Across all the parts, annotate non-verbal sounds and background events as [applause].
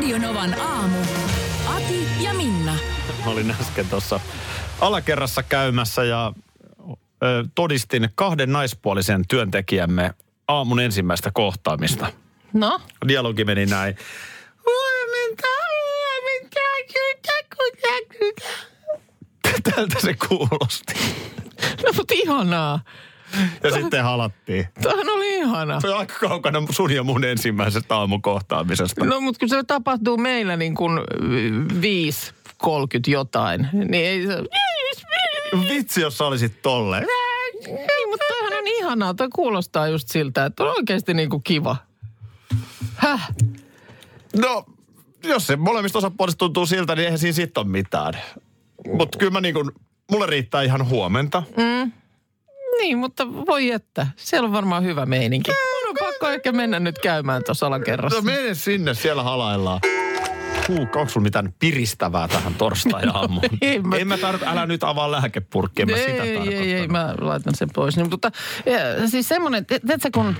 Radionovan aamu. Ati ja Minna. Olin äsken tuossa alakerrassa käymässä ja ö, todistin kahden naispuolisen työntekijämme aamun ensimmäistä kohtaamista. No, Dialogi meni näin. Huomenta, huomenta. Tältä se kuulosti. no mutta ihanaa. Ja sitten halattiin. Tämähän oli ihana. Se on aika kaukana sun ja mun ensimmäisestä aamukohtaamisesta. No mutta kun se tapahtuu meillä niin kuin 5.30 jotain, niin ei se... Vitsi, jos sä olisit tolleen. Ei, mutta tämähän on ihanaa. Toi kuulostaa just siltä, että on oikeasti niin kuin kiva. Häh? No, jos se molemmista osapuolista tuntuu siltä, niin eihän siinä sitten ole mitään. Mutta kyllä mä niin kuin, mulle riittää ihan huomenta. Niin, mutta voi että. Siellä on varmaan hyvä meininki. Mun on pakko ehkä mennä nyt käymään tuossa alakerrassa. No mene sinne, siellä halaillaan. Huu, onko sulla mitään piristävää tähän torstai-aamuun? [laughs] Ei, mä- En mä tarvitse, älä nyt avaa lääkepurkkia, mä sitä ei, ei, ei, ei, mä laitan sen pois. Niin, mutta ja, siis semmoinen, tiedätkö kun,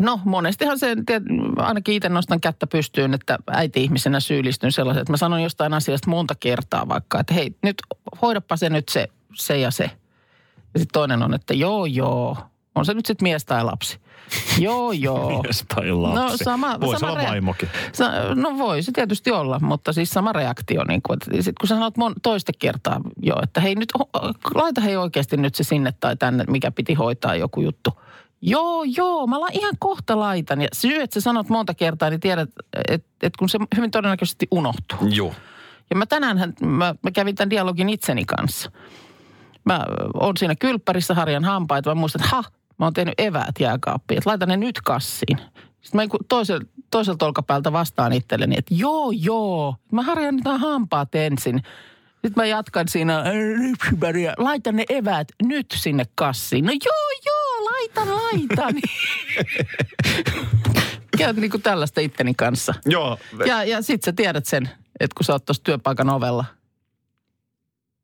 no monestihan se, tiedät, ainakin itse nostan kättä pystyyn, että äiti-ihmisenä syyllistyn sellaisen, että mä sanon jostain asiasta monta kertaa vaikka, että hei, nyt hoidapa se nyt se, se ja se. Ja sitten toinen on, että joo, joo, on se nyt sitten mies tai lapsi. Joo, [laughs] joo. Mies tai lapsi. No sama, Voisi sama olla vaimokin. Sa, no voi se tietysti olla, mutta siis sama reaktio. Niin kuin, että sit kun sä sanot mon, toista kertaa jo, että hei nyt, ho- laita hei oikeasti nyt se sinne tai tänne, mikä piti hoitaa joku juttu. Joo, joo, mä la, ihan kohta laitan. Ja syy, että sä sanot monta kertaa, niin tiedät, että et kun se hyvin todennäköisesti unohtuu. Joo. Ja mä tänään, mä, mä kävin tämän dialogin itseni kanssa. Mä oon siinä kylppärissä, harjan hampaita. Mä muistan, että ha, mä oon tehnyt eväät jääkaappiin, että laitan ne nyt kassiin. Sitten mä toisel, toiselta olkapäältä vastaan itselleni, että joo, joo, mä harjan niitä hampaat ensin. Sitten mä jatkan siinä, "Äh, lypsyväriä, laitan ne eväät nyt sinne kassiin. No joo, joo, laitan, laitan. [laughs] Käyt niin kuin tällaista itteni kanssa. Joo. Ja, ja sit sä tiedät sen, että kun sä oot tuossa työpaikan ovella,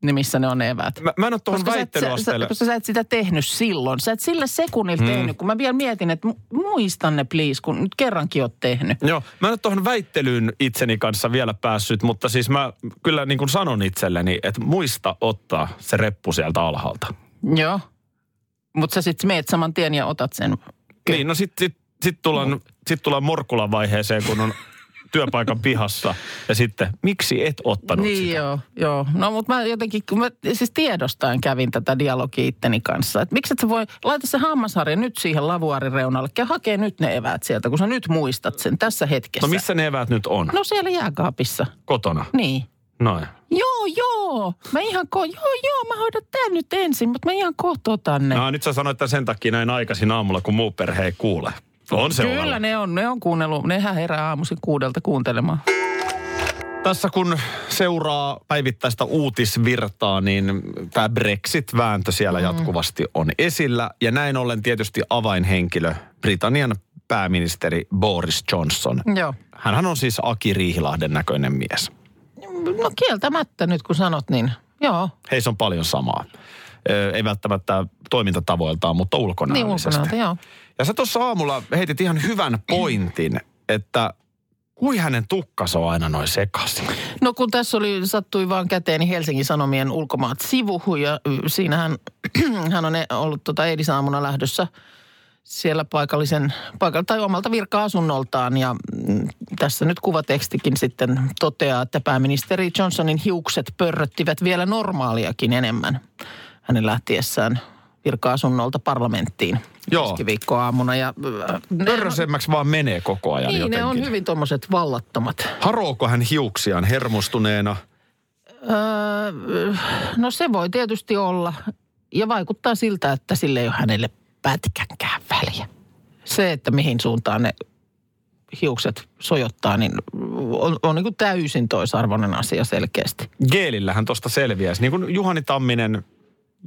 niin missä ne on ne eväät. Mä, mä en ole tuohon väittelyasteelle. koska sä et sitä tehnyt silloin. Sä et sillä sekunnilla hmm. tehnyt, kun mä vielä mietin, että mu- muistan ne please, kun nyt kerrankin oot tehnyt. Joo, mä en ole tuohon väittelyyn itseni kanssa vielä päässyt, mutta siis mä kyllä niin kuin sanon itselleni, että muista ottaa se reppu sieltä alhaalta. Joo. Mutta sä sit meet saman tien ja otat sen. Niin, no sitten sit, sit tullaan, sit tullaan Morkkulan vaiheeseen, kun on työpaikan pihassa. Ja sitten, miksi et ottanut Niin sitä? joo, joo. No mutta mä jotenkin, kun mä siis tiedostaen kävin tätä dialogia itteni kanssa. Että miksi et sä voi, laita se hammasharja nyt siihen lavuaarin reunalle. Ja hakee nyt ne eväät sieltä, kun sä nyt muistat sen tässä hetkessä. No missä ne eväät nyt on? No siellä jääkaapissa. Kotona. Niin. Noin. Joo, joo. Mä ihan ko- joo, joo, mä hoidan tän nyt ensin, mutta mä ihan kohta otan ne. No nyt sä sanoit tämän sen takia näin aikaisin aamulla, kun muu perhe ei kuule. On se Kyllä ovella. ne on, ne on kuunnellut. Nehän herää aamuisin kuudelta kuuntelemaan. Tässä kun seuraa päivittäistä uutisvirtaa, niin tämä Brexit-vääntö siellä jatkuvasti on esillä. Ja näin ollen tietysti avainhenkilö, Britannian pääministeri Boris Johnson. Joo. Hänhän on siis Aki Riihilahden näköinen mies. No kieltämättä nyt kun sanot niin. Joo, Heissä on paljon samaa. Ö, Ei välttämättä toimintatavoiltaan, mutta niin ulkonäöllisesti. ulkonäöltä, joo. Ja sä tuossa aamulla heitit ihan hyvän pointin, että kui hänen tukkansa on aina noin sekaisin. No kun tässä oli, sattui vaan käteeni Helsingin Sanomien ulkomaat sivu ja siinähän [clears throat] hän on e- ollut tota eilisaamuna lähdössä siellä paikallisen, paikalla, tai omalta virka-asunnoltaan ja mm, tässä nyt kuvatekstikin sitten toteaa, että pääministeri Johnsonin hiukset pörröttivät vielä normaaliakin enemmän hänen lähtiessään virka-asunnolta parlamenttiin Joo. keskiviikkoaamuna. Ja, äh, Pörrösemmäksi vaan menee koko ajan niin, jotenkin. ne on hyvin tuommoiset vallattomat. Harooko hän hiuksiaan hermostuneena? Öö, no se voi tietysti olla. Ja vaikuttaa siltä, että sille ei ole hänelle pätkänkään väliä. Se, että mihin suuntaan ne hiukset sojottaa, niin on, on niin kuin täysin toisarvoinen asia selkeästi. Geelillähän tuosta selviäisi. Niin kuin Juhani Tamminen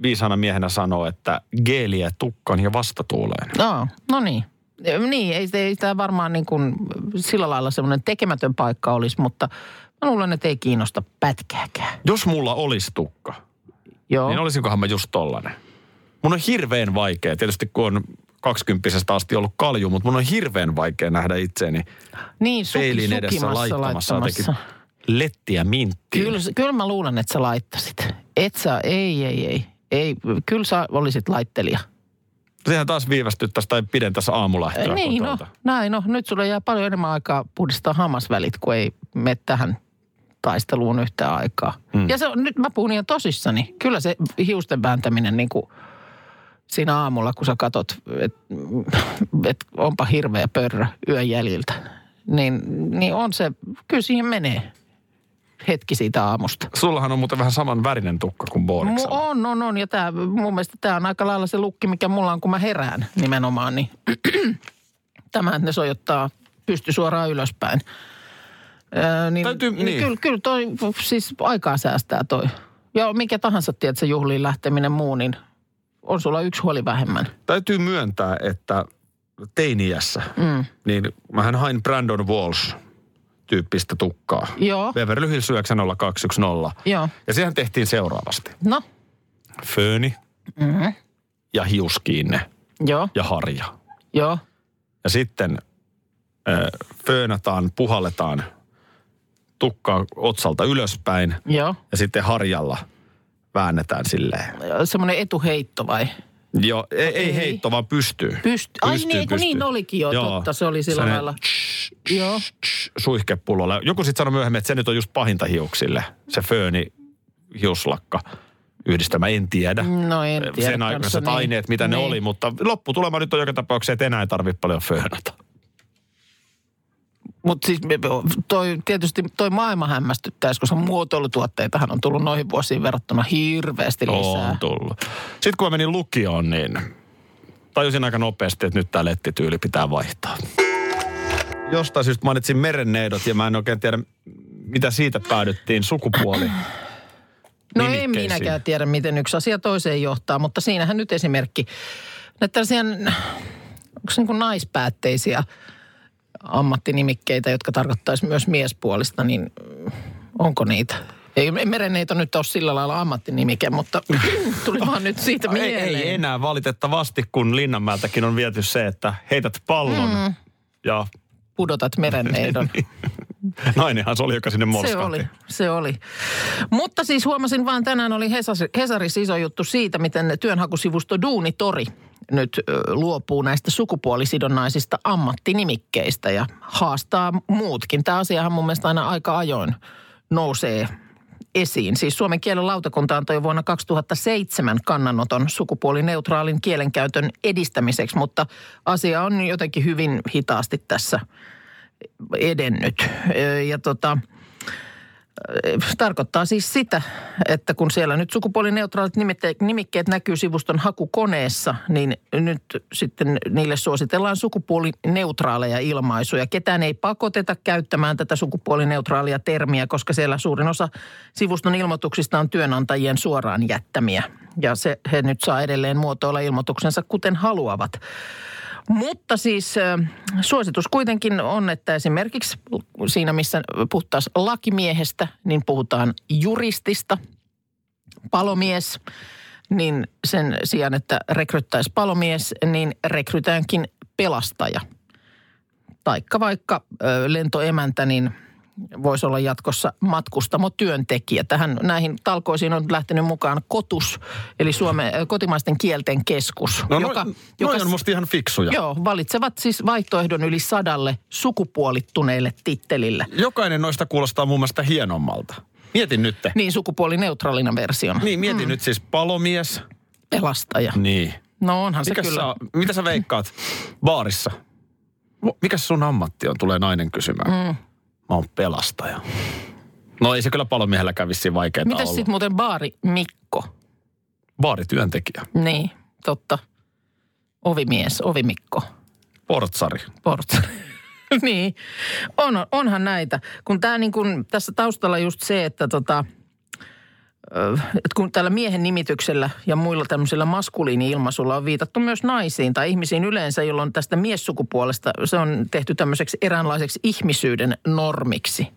viisana miehenä sanoo, että geeliä tukkan ja vastatuuleen. No, no niin. Niin, ei, ei tämä varmaan niin kuin sillä lailla semmoinen tekemätön paikka olisi, mutta mä luulen, että ei kiinnosta pätkääkään. Jos mulla olisi tukka, Joo. niin olisinkohan mä just tollanen. Mun on hirveän vaikea, tietysti kun on 20 asti ollut kalju, mutta mun on hirveän vaikea nähdä itseäni niin, suki, peilin edessä laittamassa laittamassa. lettiä minttiin. Kyllä, kyllä mä luulen, että sä laittasit. Et sä, ei, ei, ei. Ei kyllä sä olisit laittelija. Sehän taas viivästyttäisi tai pidentäisi aamulähtöä niin, no, näin no. Nyt sulle jää paljon enemmän aikaa puhdistaa hammasvälit, kun ei mene tähän taisteluun yhtä aikaa. Mm. Ja se on, nyt mä puhun ihan tosissani. Kyllä se hiusten vääntäminen niin kuin siinä aamulla, kun sä katot, että et onpa hirveä pörrö yön jäljiltä, niin, niin on se, kyllä siihen menee hetki siitä aamusta. Sullahan on muuten vähän saman värinen tukka kuin Mu- Booriksella. on, on, on. Ja tää, mun mielestä tämä on aika lailla se lukki, mikä mulla on, kun mä herään nimenomaan. Niin [clears throat] tämä, että ne sojottaa pysty suoraan ylöspäin. Öö, niin, Täytyy- niin. niin. Kyllä, kyllä toi siis aikaa säästää toi. Ja mikä tahansa, tiedät, se juhliin lähteminen muu, niin on sulla yksi huoli vähemmän. Täytyy myöntää, että teiniässä, Mm. niin mähän hain Brandon Walsh tyyppistä tukkaa. Joo, Beverly Hills 90210. joo. Ja siihen tehtiin seuraavasti. No, Fööni mm-hmm. ja hiuskiinne joo, ja harja. joo. Ja sitten äh, föönataan, puhalletaan tukkaa otsalta ylöspäin Joo. ja sitten harjalla väännetään silleen. Semmoinen etuheitto vai? Joo, ei, ei Ei. heitto, vaan pystyy. Pyst- Ai Pystyy, niin, pystyy. niin olikin jo, totta, se oli sillä Sellainen lailla. tsh, Joo. Suihkepullolla. Joku sitten sanoi myöhemmin, että se nyt on just pahinta hiuksille. Se fööni hiuslakka yhdistelmä, en tiedä. No en tiedä. Sen aikaiset niin. aineet, mitä ne Niin. oli, mutta lopputulema nyt on joka tapauksessa, että enää ei tarvitse paljon föönata. Mutta siis toi, tietysti toi maailma hämmästyttäisi, koska muotoilutuotteitahan on tullut noihin vuosiin verrattuna hirveästi lisää. On tullut. Sitten kun mä menin lukioon, niin tajusin aika nopeasti, että nyt tämä lettityyli pitää vaihtaa. Jostain syystä mainitsin merenneidot ja mä en oikein tiedä, mitä siitä päädyttiin sukupuoli. [clears throat] No en nimikkeisiin. minäkään tiedä, miten yksi asia toiseen johtaa, mutta siinähän nyt esimerkki. Näitä tällaisia, onko niin kuin naispäätteisiä ammattinimikkeitä, jotka tarkoittaisi myös miespuolista, niin onko niitä? Ei merenneito nyt ole sillä lailla ammattinimike, mutta [clears throat] tuli vaan nyt siitä Ei, mieleen. ei enää valitettavasti, kun Linnanmäeltäkin on viety se, että heität pallon mm. ja Pudotat merenneidon. [laughs] nainenhan se oli, joka sinne Se morskahti. oli, se oli. Mutta siis huomasin vaan tänään oli Hesas- Hesarissa iso juttu siitä, miten työnhakusivusto Duunitori nyt luopuu näistä sukupuolisidonnaisista ammattinimikkeistä ja haastaa muutkin. Tämä asiahan mun mielestä aina aika ajoin nousee esiin. Siis Suomen kielen lautakunta antoi vuonna 2007 kannanoton sukupuolineutraalin kielenkäytön edistämiseksi, mutta asia on jotenkin hyvin hitaasti tässä edennyt. Ja tota, tarkoittaa siis sitä, että kun siellä nyt sukupuolineutraalit nimikkeet, nimikkeet näkyy sivuston hakukoneessa, niin nyt sitten niille suositellaan sukupuolineutraaleja ilmaisuja. Ketään ei pakoteta käyttämään tätä sukupuolineutraalia termiä, koska siellä suurin osa sivuston ilmoituksista on työnantajien suoraan jättämiä. Ja se, he nyt saa edelleen muotoilla ilmoituksensa kuten haluavat. Mutta siis suositus kuitenkin on, että esimerkiksi siinä, missä puhuttaisiin lakimiehestä, niin puhutaan juristista. Palomies, niin sen sijaan, että rekryttäisi palomies, niin rekrytäänkin pelastaja. Taikka vaikka lentoemäntä, niin voisi olla jatkossa matkustamotyöntekijä. Tähän näihin talkoisiin on lähtenyt mukaan KOTUS, eli Suomen ö, kotimaisten kielten keskus. No joka, noin, noin on musta ihan fiksuja. Joo, valitsevat siis vaihtoehdon yli sadalle sukupuolittuneille tittelille. Jokainen noista kuulostaa mun mielestä hienommalta. Mietin nyt. Niin sukupuolineutraalina versiona. Niin, mietin mm. nyt siis palomies. Pelastaja. Niin. No onhan Mikä se kyllä. sä, mitä sä veikkaat baarissa? Mikä sun ammatti on, tulee nainen kysymään. Mm. Mä oon pelastaja. No ei se kyllä palomiehellä kävisi vaikeaa Mites olla. sitten muuten baari Mikko? Baarityöntekijä. Niin, totta. Ovimies, ovimikko, Portsari. portsari. [laughs] niin, on, onhan näitä. Kun tämä niin kun, tässä taustalla just se, että tota, että kun tällä miehen nimityksellä ja muilla tämmöisillä maskuliini-ilmaisuilla on viitattu myös naisiin tai ihmisiin yleensä, jolloin tästä miessukupuolesta se on tehty tämmöiseksi eräänlaiseksi ihmisyyden normiksi.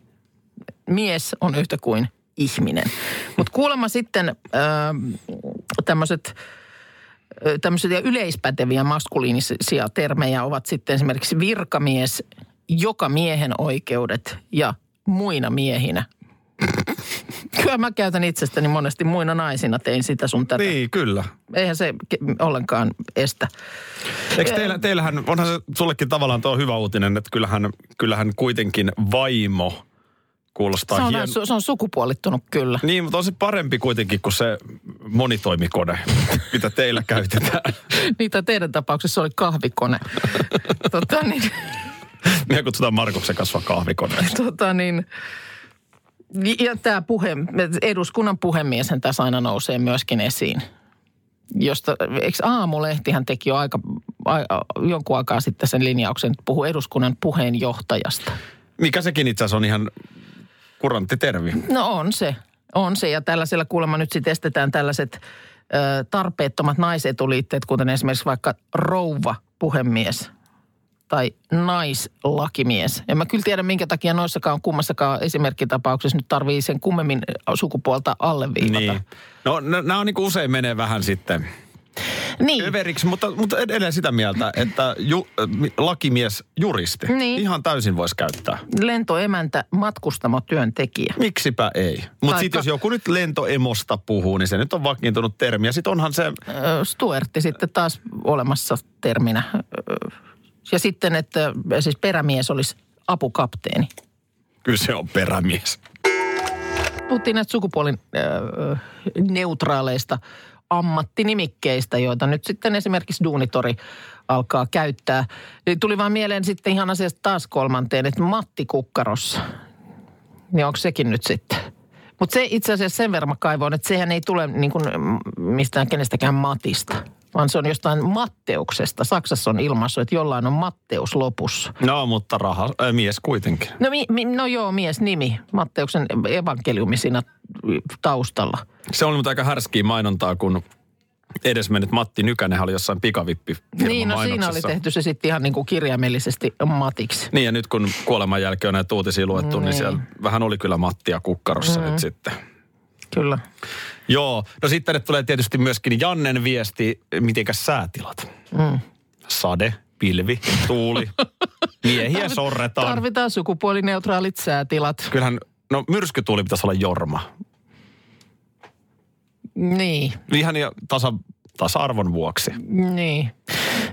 Mies on yhtä kuin ihminen. Mutta kuulemma sitten tämmöiset tämmöisiä yleispäteviä maskuliinisia termejä ovat sitten esimerkiksi virkamies, joka miehen oikeudet ja muina miehinä. Kyllä mä käytän itsestäni monesti muina naisina, tein sitä sun tätä. Niin, kyllä. Eihän se ollenkaan estä. Eikö teillä, teillähän, onhan se sullekin tavallaan tuo hyvä uutinen, että kyllähän, kyllähän kuitenkin vaimo kuulostaa Se on, hien... se on sukupuolittunut kyllä. Niin, mutta on se parempi kuitenkin kuin se monitoimikone, mitä teillä käytetään. [laughs] Niitä teidän tapauksessa oli [laughs] kahvikone. tota niin, Me kutsutaan Markuksen kasvaa kahvikoneeksi. tota niin, ja tämä puhe, eduskunnan puhemieshän tässä aina nousee myöskin esiin. Josta, eikö Aamulehtihän teki jo aika, a, jonkun aikaa sitten sen linjauksen, että puhuu eduskunnan puheenjohtajasta. Mikä sekin itse asiassa on ihan kurantti termi. No on se, on se. Ja tällaisella kuulemma nyt sitten estetään tällaiset ö, tarpeettomat naisetuliitteet, kuten esimerkiksi vaikka rouva puhemies tai naislakimies. En mä kyllä tiedä, minkä takia noissakaan kummassakaan esimerkkitapauksessa nyt tarvii sen kummemmin sukupuolta alleviivata. Niin. No nämä on niin kuin usein menee vähän sitten niin. överiksi, mutta, mutta edelleen sitä mieltä, että ju, lakimies juristi Niin. ihan täysin voisi käyttää. lentoemäntä, matkustamotyöntekijä. Miksipä ei? Mutta sitten jos joku nyt lentoemosta puhuu, niin se nyt on vakiintunut termi. Ja sitten onhan se, Stuertti sitten taas olemassa terminä. Ja sitten, että siis perämies olisi apukapteeni. kyllä se on perämies. Puhuttiin näistä sukupuolin ö, neutraaleista ammattinimikkeistä, joita nyt sitten esimerkiksi Duunitori alkaa käyttää. Niin Tuli vaan mieleen sitten ihan asiasta taas kolmanteen, että Matti Kukkarossa. Niin onko sekin nyt sitten? Mutta se itse asiassa sen verran mä kaivoin, että sehän ei tule niin kuin mistään kenestäkään Matista, vaan se on jostain Matteuksesta. Saksassa on ilmaisu, että jollain on Matteus lopussa. No, mutta raha, äh, mies kuitenkin. No, mi, mi, no joo, mies nimi. Matteuksen evankeliumi siinä taustalla. Se oli mutta aika härskiä mainontaa, kun edesmennyt Matti Nykänen oli jossain pikavippi Niin, no siinä oli tehty se sitten ihan niin kuin kirjaimellisesti Matiksi. Niin ja nyt kun kuoleman jälkeen on näitä uutisia luettu, niin, Niin. siellä vähän oli kyllä Mattia kukkarossa mm. nyt sitten. Kyllä. Joo, no sitten tulee tietysti myöskin Jannen viesti, mitenkäs säätilat? Mm. Sade, pilvi, tuuli, [laughs] miehiä sorretaan. Tarvitaan sukupuolineutraalit säätilat. Kyllähän, no myrskytuuli pitäisi olla Jorma. Niin, Ihan ja tasa, tasa-arvon vuoksi. niin.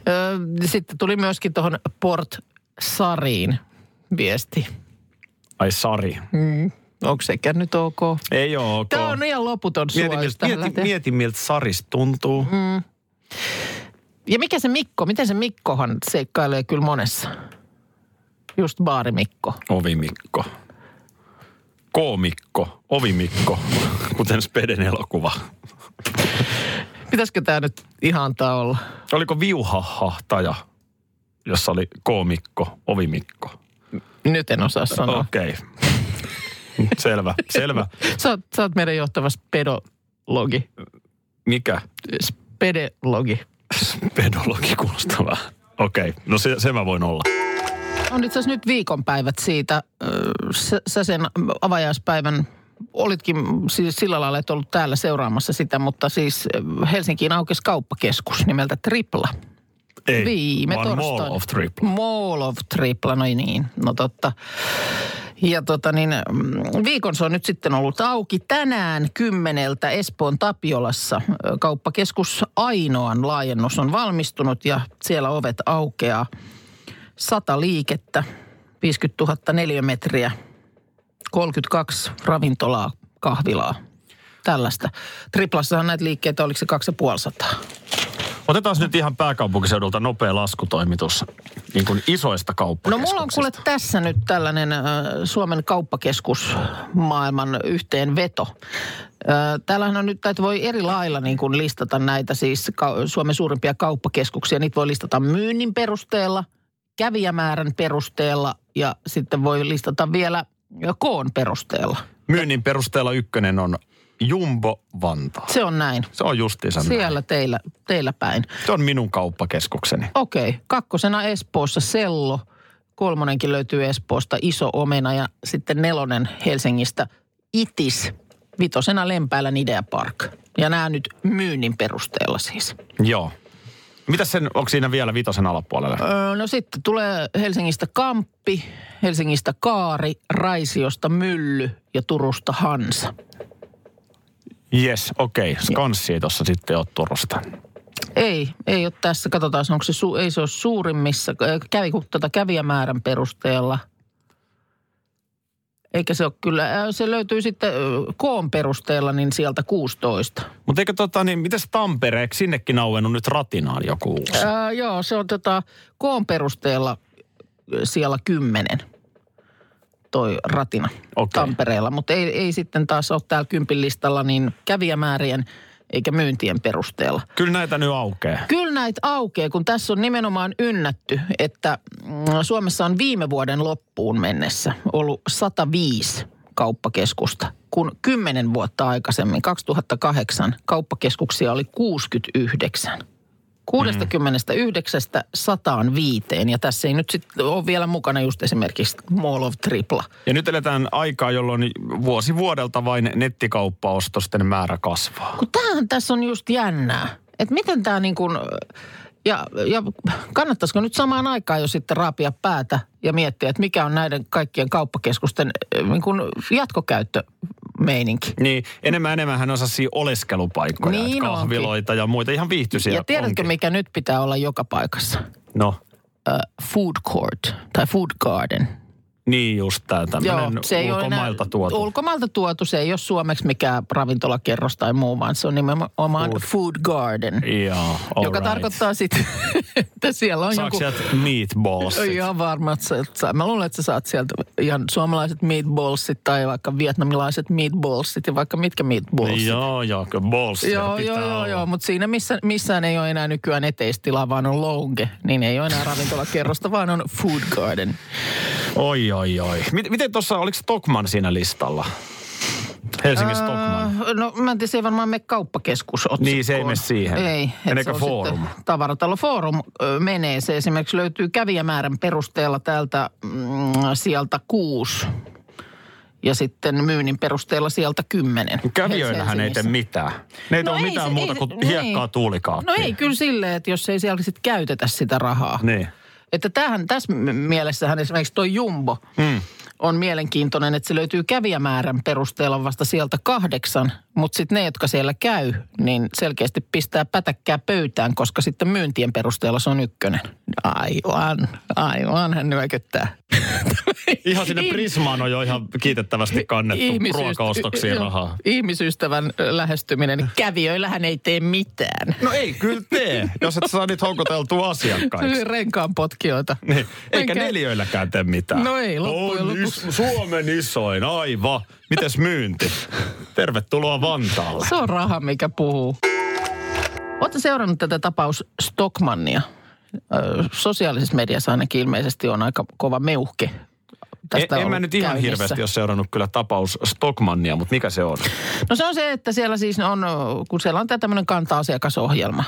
Ö, sitten tuli myöskin tuohon Port Sariin viesti. Ai Sari. Onko sekään nyt ok? Ei oo ok. Tämä on ihan loputon Mieti, sua, jos miltä, mieti, mieti, miltä Saris tuntuu. Mm. Ja mikä se Mikko, miten se Mikkohan seikkailee kyllä monessa? Just baarimikko. Ovimikko. Koomikko, ovimikko, [laughs] kuten Speden elokuva. Pitäisikö tämä nyt ihan antaa olla? Oliko viuhahahtaja, jossa oli koomikko, ovimikko? Nyt en osaa sanoa. Okei. Okay. [laughs] Selvä, selvä. Sä, oot, sä oot meidän johtava spedologi. Mikä? Spedelogi. Pedologi kuulostaa vähän. Okei, okay. no se, se mä voin olla. On itse asiassa nyt viikonpäivät siitä. Sä, sä sen avajaispäivän olitkin siis sillä lailla, että ollut täällä seuraamassa sitä, mutta siis Helsinkiin aukesi kauppakeskus nimeltä Tripla. Ei, Viime vaan. Mall of Triple. Mall of Tripla, no niin, no totta. Ja tota niin, mm, viikon se on nyt sitten ollut auki. Tänään kymmeneltä Espoon Tapiolassa kauppakeskus Ainoan laajennus on valmistunut ja siellä ovet aukeaa. Sata liikettä, 50 000 neliömetriä, 32 ravintolaa, kahvilaa. Tällaista. Triplassahan näitä liikkeitä, oliko se 2500? Otetaan nyt ihan pääkaupunkiseudulta nopea laskutoimitus niin kuin isoista No kauppakeskuksista. mulla on kuule tässä nyt tällainen äh, Suomen kauppakeskus maailman yhteenveto. Äh, täällähän on nyt, että voi eri lailla niin kuin listata näitä siis Suomen suurimpia kauppakeskuksia. Niitä voi listata myynnin perusteella, kävijämäärän perusteella ja sitten voi listata vielä koon perusteella. Myynnin perusteella ykkönen on Jumbo Vantaa. Se on näin. Se on justiinsa näin. Siellä teillä, teillä päin. Se on minun kauppakeskukseni. Okei, kakkosena Espoossa Sello. Kolmonenkin löytyy Espoosta Iso Omena ja sitten nelonen Helsingistä Itis. Vitosena Lempäälän Idea Park. Ja nämä nyt myynnin perusteella siis. Joo. Mitäs sen, onko siinä vielä vitosen alapuolella? Öö, no sitten tulee Helsingistä Kamppi, Helsingistä Kaari, Raisiosta Mylly ja Turusta Hansa. Yes, okei. Okay. Skanssi ei tuossa sitten ole Turusta. Ei, ei ole tässä. Katsotaan, onko se, su, ei se ole suurimmissa. Kävi tätä kävijämäärän perusteella. Eikä se ole kyllä, se löytyy sitten koon perusteella niin sieltä 16. Mutta eikö tota, niin mitäs Tampere, eikö sinnekin auennut nyt ratinaan joku uusi? Ää, joo, se on tota, koon perusteella siellä 10 toi ratina Okei. Tampereella. Mutta ei, ei sitten taas ole täällä kympin listalla niin kävijämäärien eikä myyntien perusteella. Kyllä näitä nyt aukeaa. Kyllä näitä aukeaa, kun tässä on nimenomaan ynnätty, että mm, Suomessa on viime vuoden loppuun mennessä ollut 105 kauppakeskusta, kun 10 vuotta aikaisemmin, 2008, kauppakeskuksia oli 69. 69 105 ja tässä ei nyt sitten ole vielä mukana just esimerkiksi Mall of Tripla. Ja nyt eletään aikaa, jolloin vuosi vuodelta vain nettikauppaostosten määrä kasvaa. Kun tämähän tässä on just jännää. Että miten tämä niin kuin, ja, ja kannattaisiko nyt samaan aikaan jo sitten raapia päätä ja miettiä, että mikä on näiden kaikkien kauppakeskusten eh, niin kuin jatkokäyttömeininki. Niin, enemmän enemmän hän osasi oleskelupaikkoja, Niin niin kahviloita ja muita ihan viihtyisiä Ja tiedätkö, onkin. mikä nyt pitää olla joka paikassa? No, Uh, food court tai food garden. Niin just tämä tämmöinen ulkomailta tuotu. Ulkomailta tuotu. Se ei ole suomeksi mikään ravintolakerros tai muu, vaan se on nimenomaan food, food garden. Joo, joka right. tarkoittaa sitten, [laughs] että siellä on Saako joku... sieltä meatballsit? Ihan varma, että mä luulen, että sä saat sieltä ihan suomalaiset meatballsit tai vaikka vietnamilaiset meatballsit ja vaikka mitkä meatballsit. Joo, joo, kyllä ballsia Joo, pitää joo, joo, joo, mutta siinä missä, missään ei ole enää nykyään eteistilaa, vaan on lounge. Niin ei ole enää ravintolakerrosta, vaan on food garden. Oi, oi, oi. Miten, miten tuossa, oliko Stockman siinä listalla? Helsingin Stockman. No mä en tiedä, se ei varmaan mene kauppakeskus Niin, se ei mene siihen. Ei. Forum? sitten Tavaratalo Forum menee. Se esimerkiksi löytyy kävijämäärän perusteella täältä mm, sieltä kuusi. Ja sitten myynnin perusteella sieltä kymmenen. Kävijöillähän ei tee mitään. Ne ei No ole ei mitään se- muuta ei kuin se- hiekkaa niin. tuulikaappiin. No ei kyllä silleen, että jos ei siellä sitten käytetä sitä rahaa. Niin. Että tämähän, tässä mielessähän esimerkiksi tuo Jumbo Mm. On mielenkiintoinen, että se löytyy kävijämäärän perusteella vasta sieltä kahdeksan, mutta sitten ne, jotka siellä käy, niin selkeästi pistää pätäkkää pöytään, koska sitten myyntien perusteella se on ykkönen. Aivan, aivan, hän nyökyttää. [laughs] Ihan sinne Prismaan on jo ihan kiitettävästi kannettu ihmisyst- ruokaostoksiin rahaa. Ihmisystävän lähestyminen. niin Kävijöillähän ei tee mitään. No ei, kyllä tee, jos et saa niitä houkuteltua asiakkaiksi. Renkaan potkijoita. Niin. Eikä Menkää- neliöilläkään tee mitään. No ei, loppujen lopuksi. Is- Suomen isoin, aivan. Mites myynti? Tervetuloa Vantaalle. Se on raha, mikä puhuu. Oletko seurannut tätä tapaus Stockmannia? Ö, Sosiaalisessa mediassa ainakin ilmeisesti on aika kova meuhke. Tästä en, en mä nyt ihan käynnissä. hirveästi ole seurannut kyllä tapaus Stockmannia, mutta mikä se on? No se on se, että siellä siis on, kun siellä on tämä tämmöinen kanta-asiakasohjelma.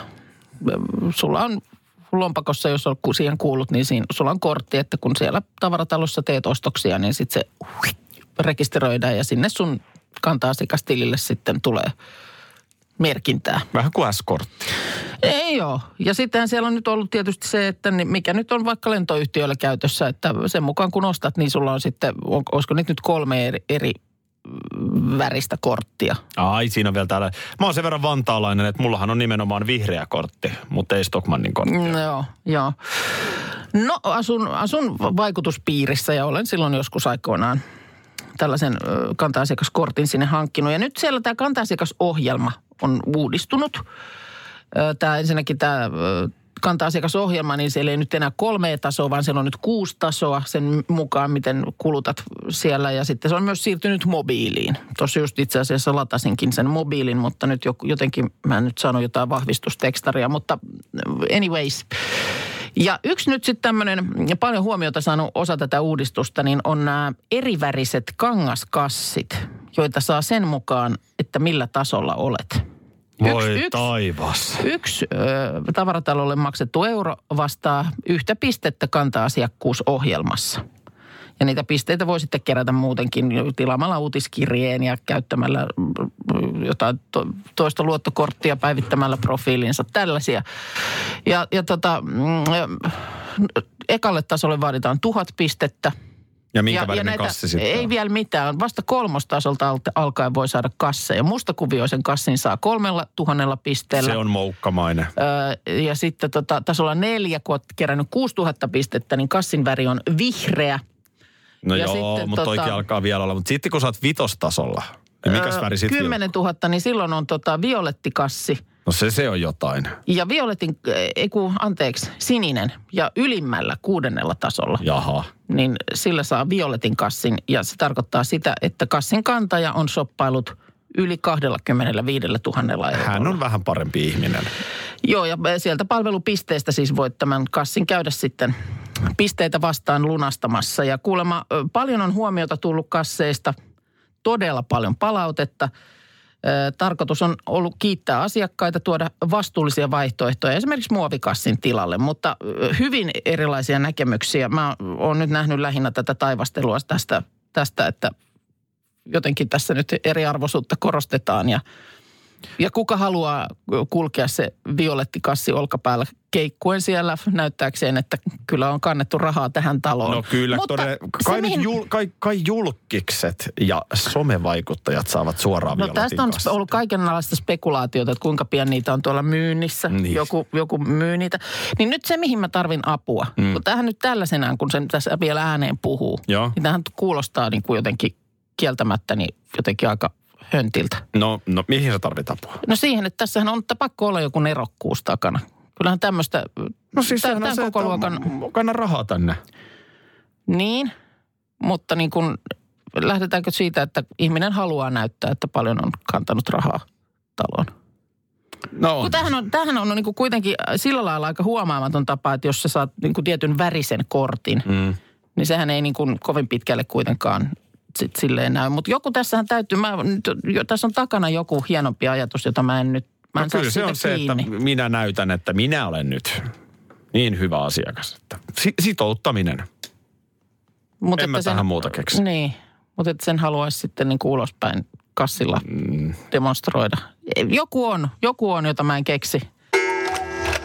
Sulla on lompakossa, jos on siihen kuulut, niin siinä, sulla on kortti, että kun siellä tavaratalossa teet ostoksia, niin sitten se rekisteröidään ja sinne sun kanta-asiakastilille sitten tulee merkintää. Vähän kuin S-kortti. Ei ole. Ja sittenhän siellä on nyt ollut tietysti se, että mikä nyt on vaikka lentoyhtiöillä käytössä, että sen mukaan kun ostat, niin sulla on sitten, on, olisiko niitä nyt kolme eri, eri väristä korttia. Ai, siinä on vielä täällä. Mä oon sen verran vantaalainen, että mullahan on nimenomaan vihreä kortti, mutta ei Stockmannin kortti. Mm, joo, joo. No asun, asun vaikutuspiirissä ja olen silloin joskus aikoinaan tällaisen kanta-asiakaskortin sinne hankkinut. Ja nyt siellä tämä kanta-asiakasohjelma on uudistunut. Tämä ensinnäkin tämä kanta-asiakasohjelma, niin siellä ei nyt enää kolme tasoa, vaan siellä on nyt kuusi tasoa sen mukaan, miten kulutat siellä. Ja sitten se on myös siirtynyt mobiiliin. Tuossa just itse asiassa latasinkin sen mobiilin, mutta nyt jotenkin, mä en nyt sano jotain vahvistustekstaria, mutta anyways. Ja yksi nyt sitten tämmöinen paljon huomiota saanut osa tätä uudistusta, niin on nämä eriväriset kangaskassit, joita saa sen mukaan, että millä tasolla olet. Voi yksi, taivas. Yksi ö, tavaratalolle maksettu euro vastaa yhtä pistettä kanta-asiakkuusohjelmassa. Ja niitä pisteitä voi sitten kerätä muutenkin tilaamalla uutiskirjeen ja käyttämällä jotain to, toista luottokorttia päivittämällä profiilinsa. Tällaisia. Ja, ja tota, mm, ekalle tasolle vaaditaan tuhat pistettä – ja minkä ja, välinen ja näitä, kassi sitten Ei on? vielä mitään. Vasta kolmostasolta alkaen voi saada kasseja. Mustakuvioisen kassin saa kolmella tuhannella pisteellä. Se on moukkamainen. Öö, ja sitten tota, tasolla neljä, kun olet kerännyt 6000 pistettä, niin kassin väri on vihreä. No ja joo, sitten, mutta tota, toikin alkaa vielä olla. Mutta sitten kun sä oot vitostasolla, niin mikäs öö, väri sitten 10 000, niin silloin on tota violettikassi – No se, se on jotain. Ja violetin, ei kun, anteeksi, sininen ja ylimmällä kuudennella tasolla. Jaha. Niin sillä saa violetin kassin ja se tarkoittaa sitä, että kassin kantaja on soppailut yli 25 000 eurolla. Hän on vähän parempi ihminen. Joo, ja sieltä palvelupisteestä siis voit tämän kassin käydä sitten pisteitä vastaan lunastamassa. Ja kuulemma paljon on huomiota tullut kasseista, todella paljon palautetta – Tarkoitus on ollut kiittää asiakkaita, tuoda vastuullisia vaihtoehtoja esimerkiksi muovikassin tilalle, mutta hyvin erilaisia näkemyksiä. Mä oon nyt nähnyt lähinnä tätä taivastelua tästä, tästä että jotenkin tässä nyt eriarvoisuutta korostetaan ja – ja kuka haluaa kulkea se violettikassi olkapäällä keikkuen siellä näyttääkseen, että kyllä on kannettu rahaa tähän taloon. No kyllä, Mutta todella, kai, mihin... jul, kai, kai julkikset ja somevaikuttajat saavat suoraan No tästä on ollut kaikenlaista spekulaatiota, että kuinka pian niitä on tuolla myynnissä. Niin. Joku, joku myy niitä. Niin nyt se, mihin mä tarvin apua. Mm. Kun tähän nyt tällaisenään, kun sen tässä vielä ääneen puhuu. Joo. Niin tähän kuulostaa niin kuin jotenkin kieltämättä niin jotenkin aika höntiltä. No, no mihin sä tarvit apua? No siihen, että tässähän on että pakko olla joku nerokkuus takana. Kyllähän tämmöistä, no siis tämän, tämän se, koko luokan... Kanna rahaa tänne. Niin, mutta niin kun, lähdetäänkö siitä, että ihminen haluaa näyttää, että paljon on kantanut rahaa taloon? No on. Tämähän on, tämähän on niin kuin kuitenkin sillä lailla aika huomaamaton tapa, että jos sä saat niin kuin tietyn värisen kortin, mm. niin sehän ei niin kuin kovin pitkälle kuitenkaan sit silleen näy. Mutta joku tässähän täytyy, mä, jo, tässä on takana joku hienompi ajatus, jota mä en nyt, mä no kyllä se on kiinni. se, että minä näytän, että minä olen nyt niin hyvä asiakas. Että sitouttaminen. Mut en mä sen, tähän muuta keksi. Niin, mutta että sen haluaisi sitten niin kuin ulospäin kassilla mm. demonstroida. Joku on, joku on, jota mä en keksi.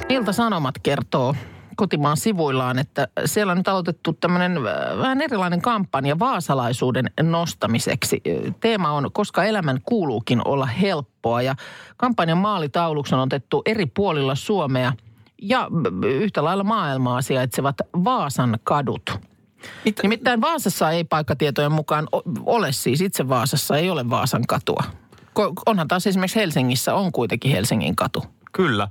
Ilta Sanomat kertoo kotimaan sivuillaan, että siellä on nyt aloitettu tämmöinen äh, vähän erilainen kampanja vaasalaisuuden nostamiseksi. Teema on, koska elämän kuuluukin olla helppoa ja kampanjan maalitauluksi on otettu eri puolilla Suomea ja yhtä lailla maailmaa sijaitsevat Vaasan kadut. Mitä? Nimittäin Vaasassa ei paikkatietojen mukaan ole siis itse Vaasassa, ei ole Vaasan katua. Onhan taas esimerkiksi Helsingissä on kuitenkin Helsingin katu. Kyllä.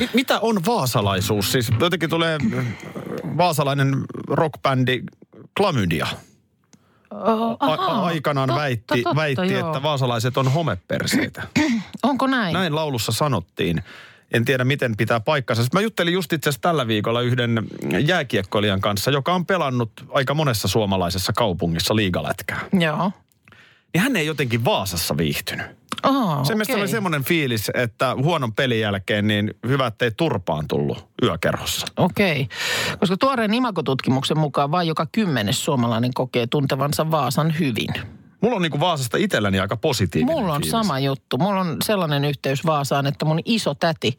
M- mitä on vaasalaisuus? Siis jotenkin tulee vaasalainen rockbändi Klamydia. Oh, A- aikanaan totta, väitti, totta, väitti että vaasalaiset on homeperseitä. [clears throat] Onko näin? Näin laulussa sanottiin. En tiedä, miten pitää paikkansa. Mä juttelin just itse asiassa tällä viikolla yhden jääkiekkoilijan kanssa, joka on pelannut aika monessa suomalaisessa kaupungissa liigalätkää. Joo. Niin hän ei jotenkin Vaasassa viihtynyt. Oh, se okay. oli semmoinen fiilis, että huonon pelin jälkeen niin hyvä, ettei turpaan tullut yökerhossa. Okei. Okay. Koska tuoreen imakotutkimuksen mukaan vain joka kymmenes suomalainen kokee tuntevansa Vaasan hyvin. Mulla on niinku Vaasasta itselläni aika positiivinen Mulla on fiilis. sama juttu. Mulla on sellainen yhteys Vaasaan, että mun iso täti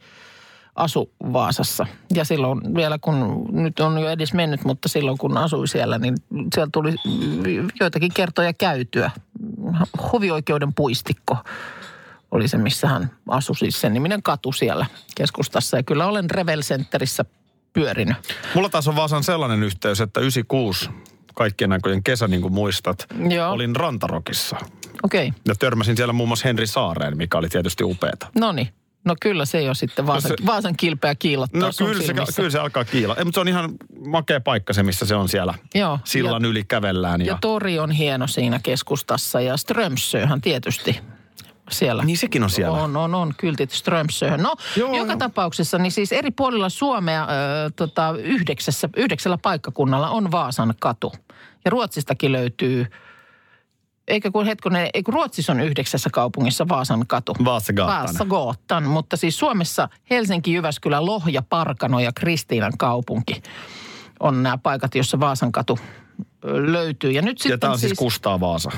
asu Vaasassa. Ja silloin vielä kun, nyt on jo edes mennyt, mutta silloin kun asui siellä, niin siellä tuli joitakin kertoja käytyä. Hovioikeuden puistikko oli se, missä hän asui, siis sen niminen katu siellä keskustassa. Ja kyllä olen Revel Centerissä pyörinyt. Mulla taas on Vaasan sellainen yhteys, että 96 kaikkien aikojen kesä, niin kuin muistat, Joo. olin Rantarokissa. Okei. Okay. Ja törmäsin siellä muun muassa Henri Saareen, mikä oli tietysti upeeta. No niin. No kyllä se jo sitten Vaasan, no se, Vaasan kilpeä kiilottaa No kyllä se, kyllä se alkaa kiila. Mutta se on ihan makea paikka se, missä se on siellä Joo, sillan ja, yli kävellään. Ja, ja tori on hieno siinä keskustassa ja Strömsöhän tietysti siellä. Niin sekin on siellä. On, on, on, kyltit Strömsöhön. No, Joo, joka joo. tapauksessa, niin siis eri puolilla Suomea ö, tota, yhdeksässä, yhdeksällä paikkakunnalla on Vaasan katu. Ja Ruotsistakin löytyy, eikä kun hetkonen, ei kun Ruotsissa on yhdeksässä kaupungissa Vaasan katu. Vasagatan, mutta siis Suomessa Helsinki, Jyväskylä, Lohja, Parkano ja Kristiinan kaupunki on nämä paikat, joissa Vaasan katu löytyy. Ja nyt sitten Ja tämä on siis Kustaa Vaasa.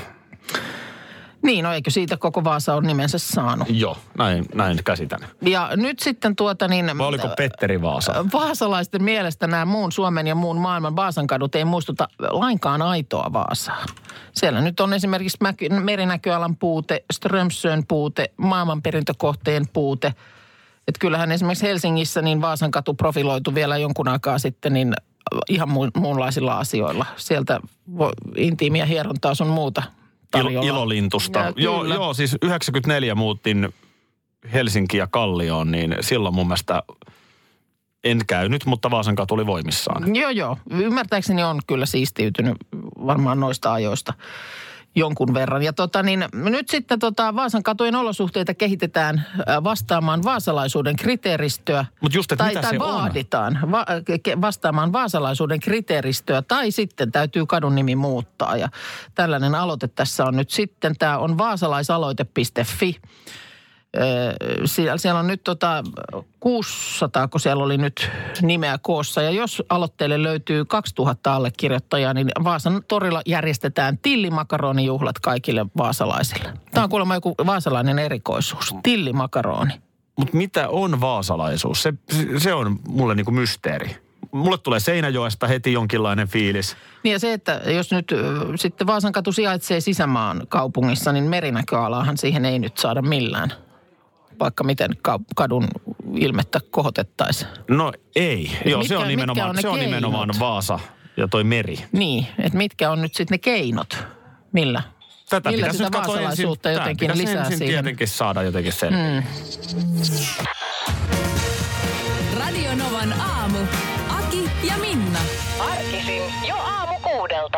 Niin, no eikö siitä koko Vaasa on nimensä saanut. Joo, näin, näin käsitän. Ja nyt sitten tuota niin... Vai oliko Petteri Vaasa? Vaasalaisten mielestä nämä muun Suomen ja muun maailman Vaasan kadut ei muistuta lainkaan aitoa Vaasaa. Siellä nyt on esimerkiksi merinäköalan puute, Strömsön puute, maailmanperintökohteen puute. Että kyllähän esimerkiksi Helsingissä niin Vaasan katu profiloitu vielä jonkun aikaa sitten niin ihan mu- muunlaisilla asioilla. Sieltä intiimiä hierontaa sun muuta Il, tarjolla. ilolintusta. Ja Joo, kyllä. joo, siis 94 muuttin Helsinki ja Kallioon, niin silloin mun mielestä en käynyt, mutta Vaasan katu oli voimissaan. Joo, joo. Ymmärtääkseni on kyllä siistiytynyt varmaan noista ajoista jonkun verran. Ja tota niin, nyt sitten tota Vaasan katujen olosuhteita kehitetään äh, vastaamaan vaasalaisuuden kriteeristöä. Mut just, tai, mitä tai se on? vaaditaan va- ke- vastaamaan vaasalaisuuden kriteeristöä tai sitten täytyy kadun nimi muuttaa. Ja tällainen aloite tässä on nyt sitten. Tämä on vaasalaisaloite.fi. Siellä, siellä on nyt tota 600, kun siellä oli nyt nimeä koossa. Ja jos aloitteelle löytyy 2000 allekirjoittajaa, niin Vaasan torilla järjestetään tillimakaronijuhlat kaikille vaasalaisille. Tämä on kuulemma joku vaasalainen erikoisuus. Tillimakaroni. Mutta mitä on vaasalaisuus? Se, se on mulle niinku mysteeri. Mulle tulee Seinäjoesta heti jonkinlainen fiilis. Niin ja se, että jos nyt sitten Vaasan katu sijaitsee sisämaan kaupungissa, niin merinäköalaahan siihen ei nyt saada millään. Vaikka miten ka- kadun ilmettä kohotettaisiin. No ei. Joo, se mitkä- on nimenomaan, on se on nimenomaan? Vaasa ja toi meri. Niin, että mitkä on nyt sitten ne keinot, millä, Tätä millä pitäisi sitä ensin, vaasalaisuutta tää jotenkin lisää ensin siihen. tietenkin saada jotenkin sen. Mm. Radio Novan aamu. Aki ja Minna. Arkisin jo aamu kuudelta.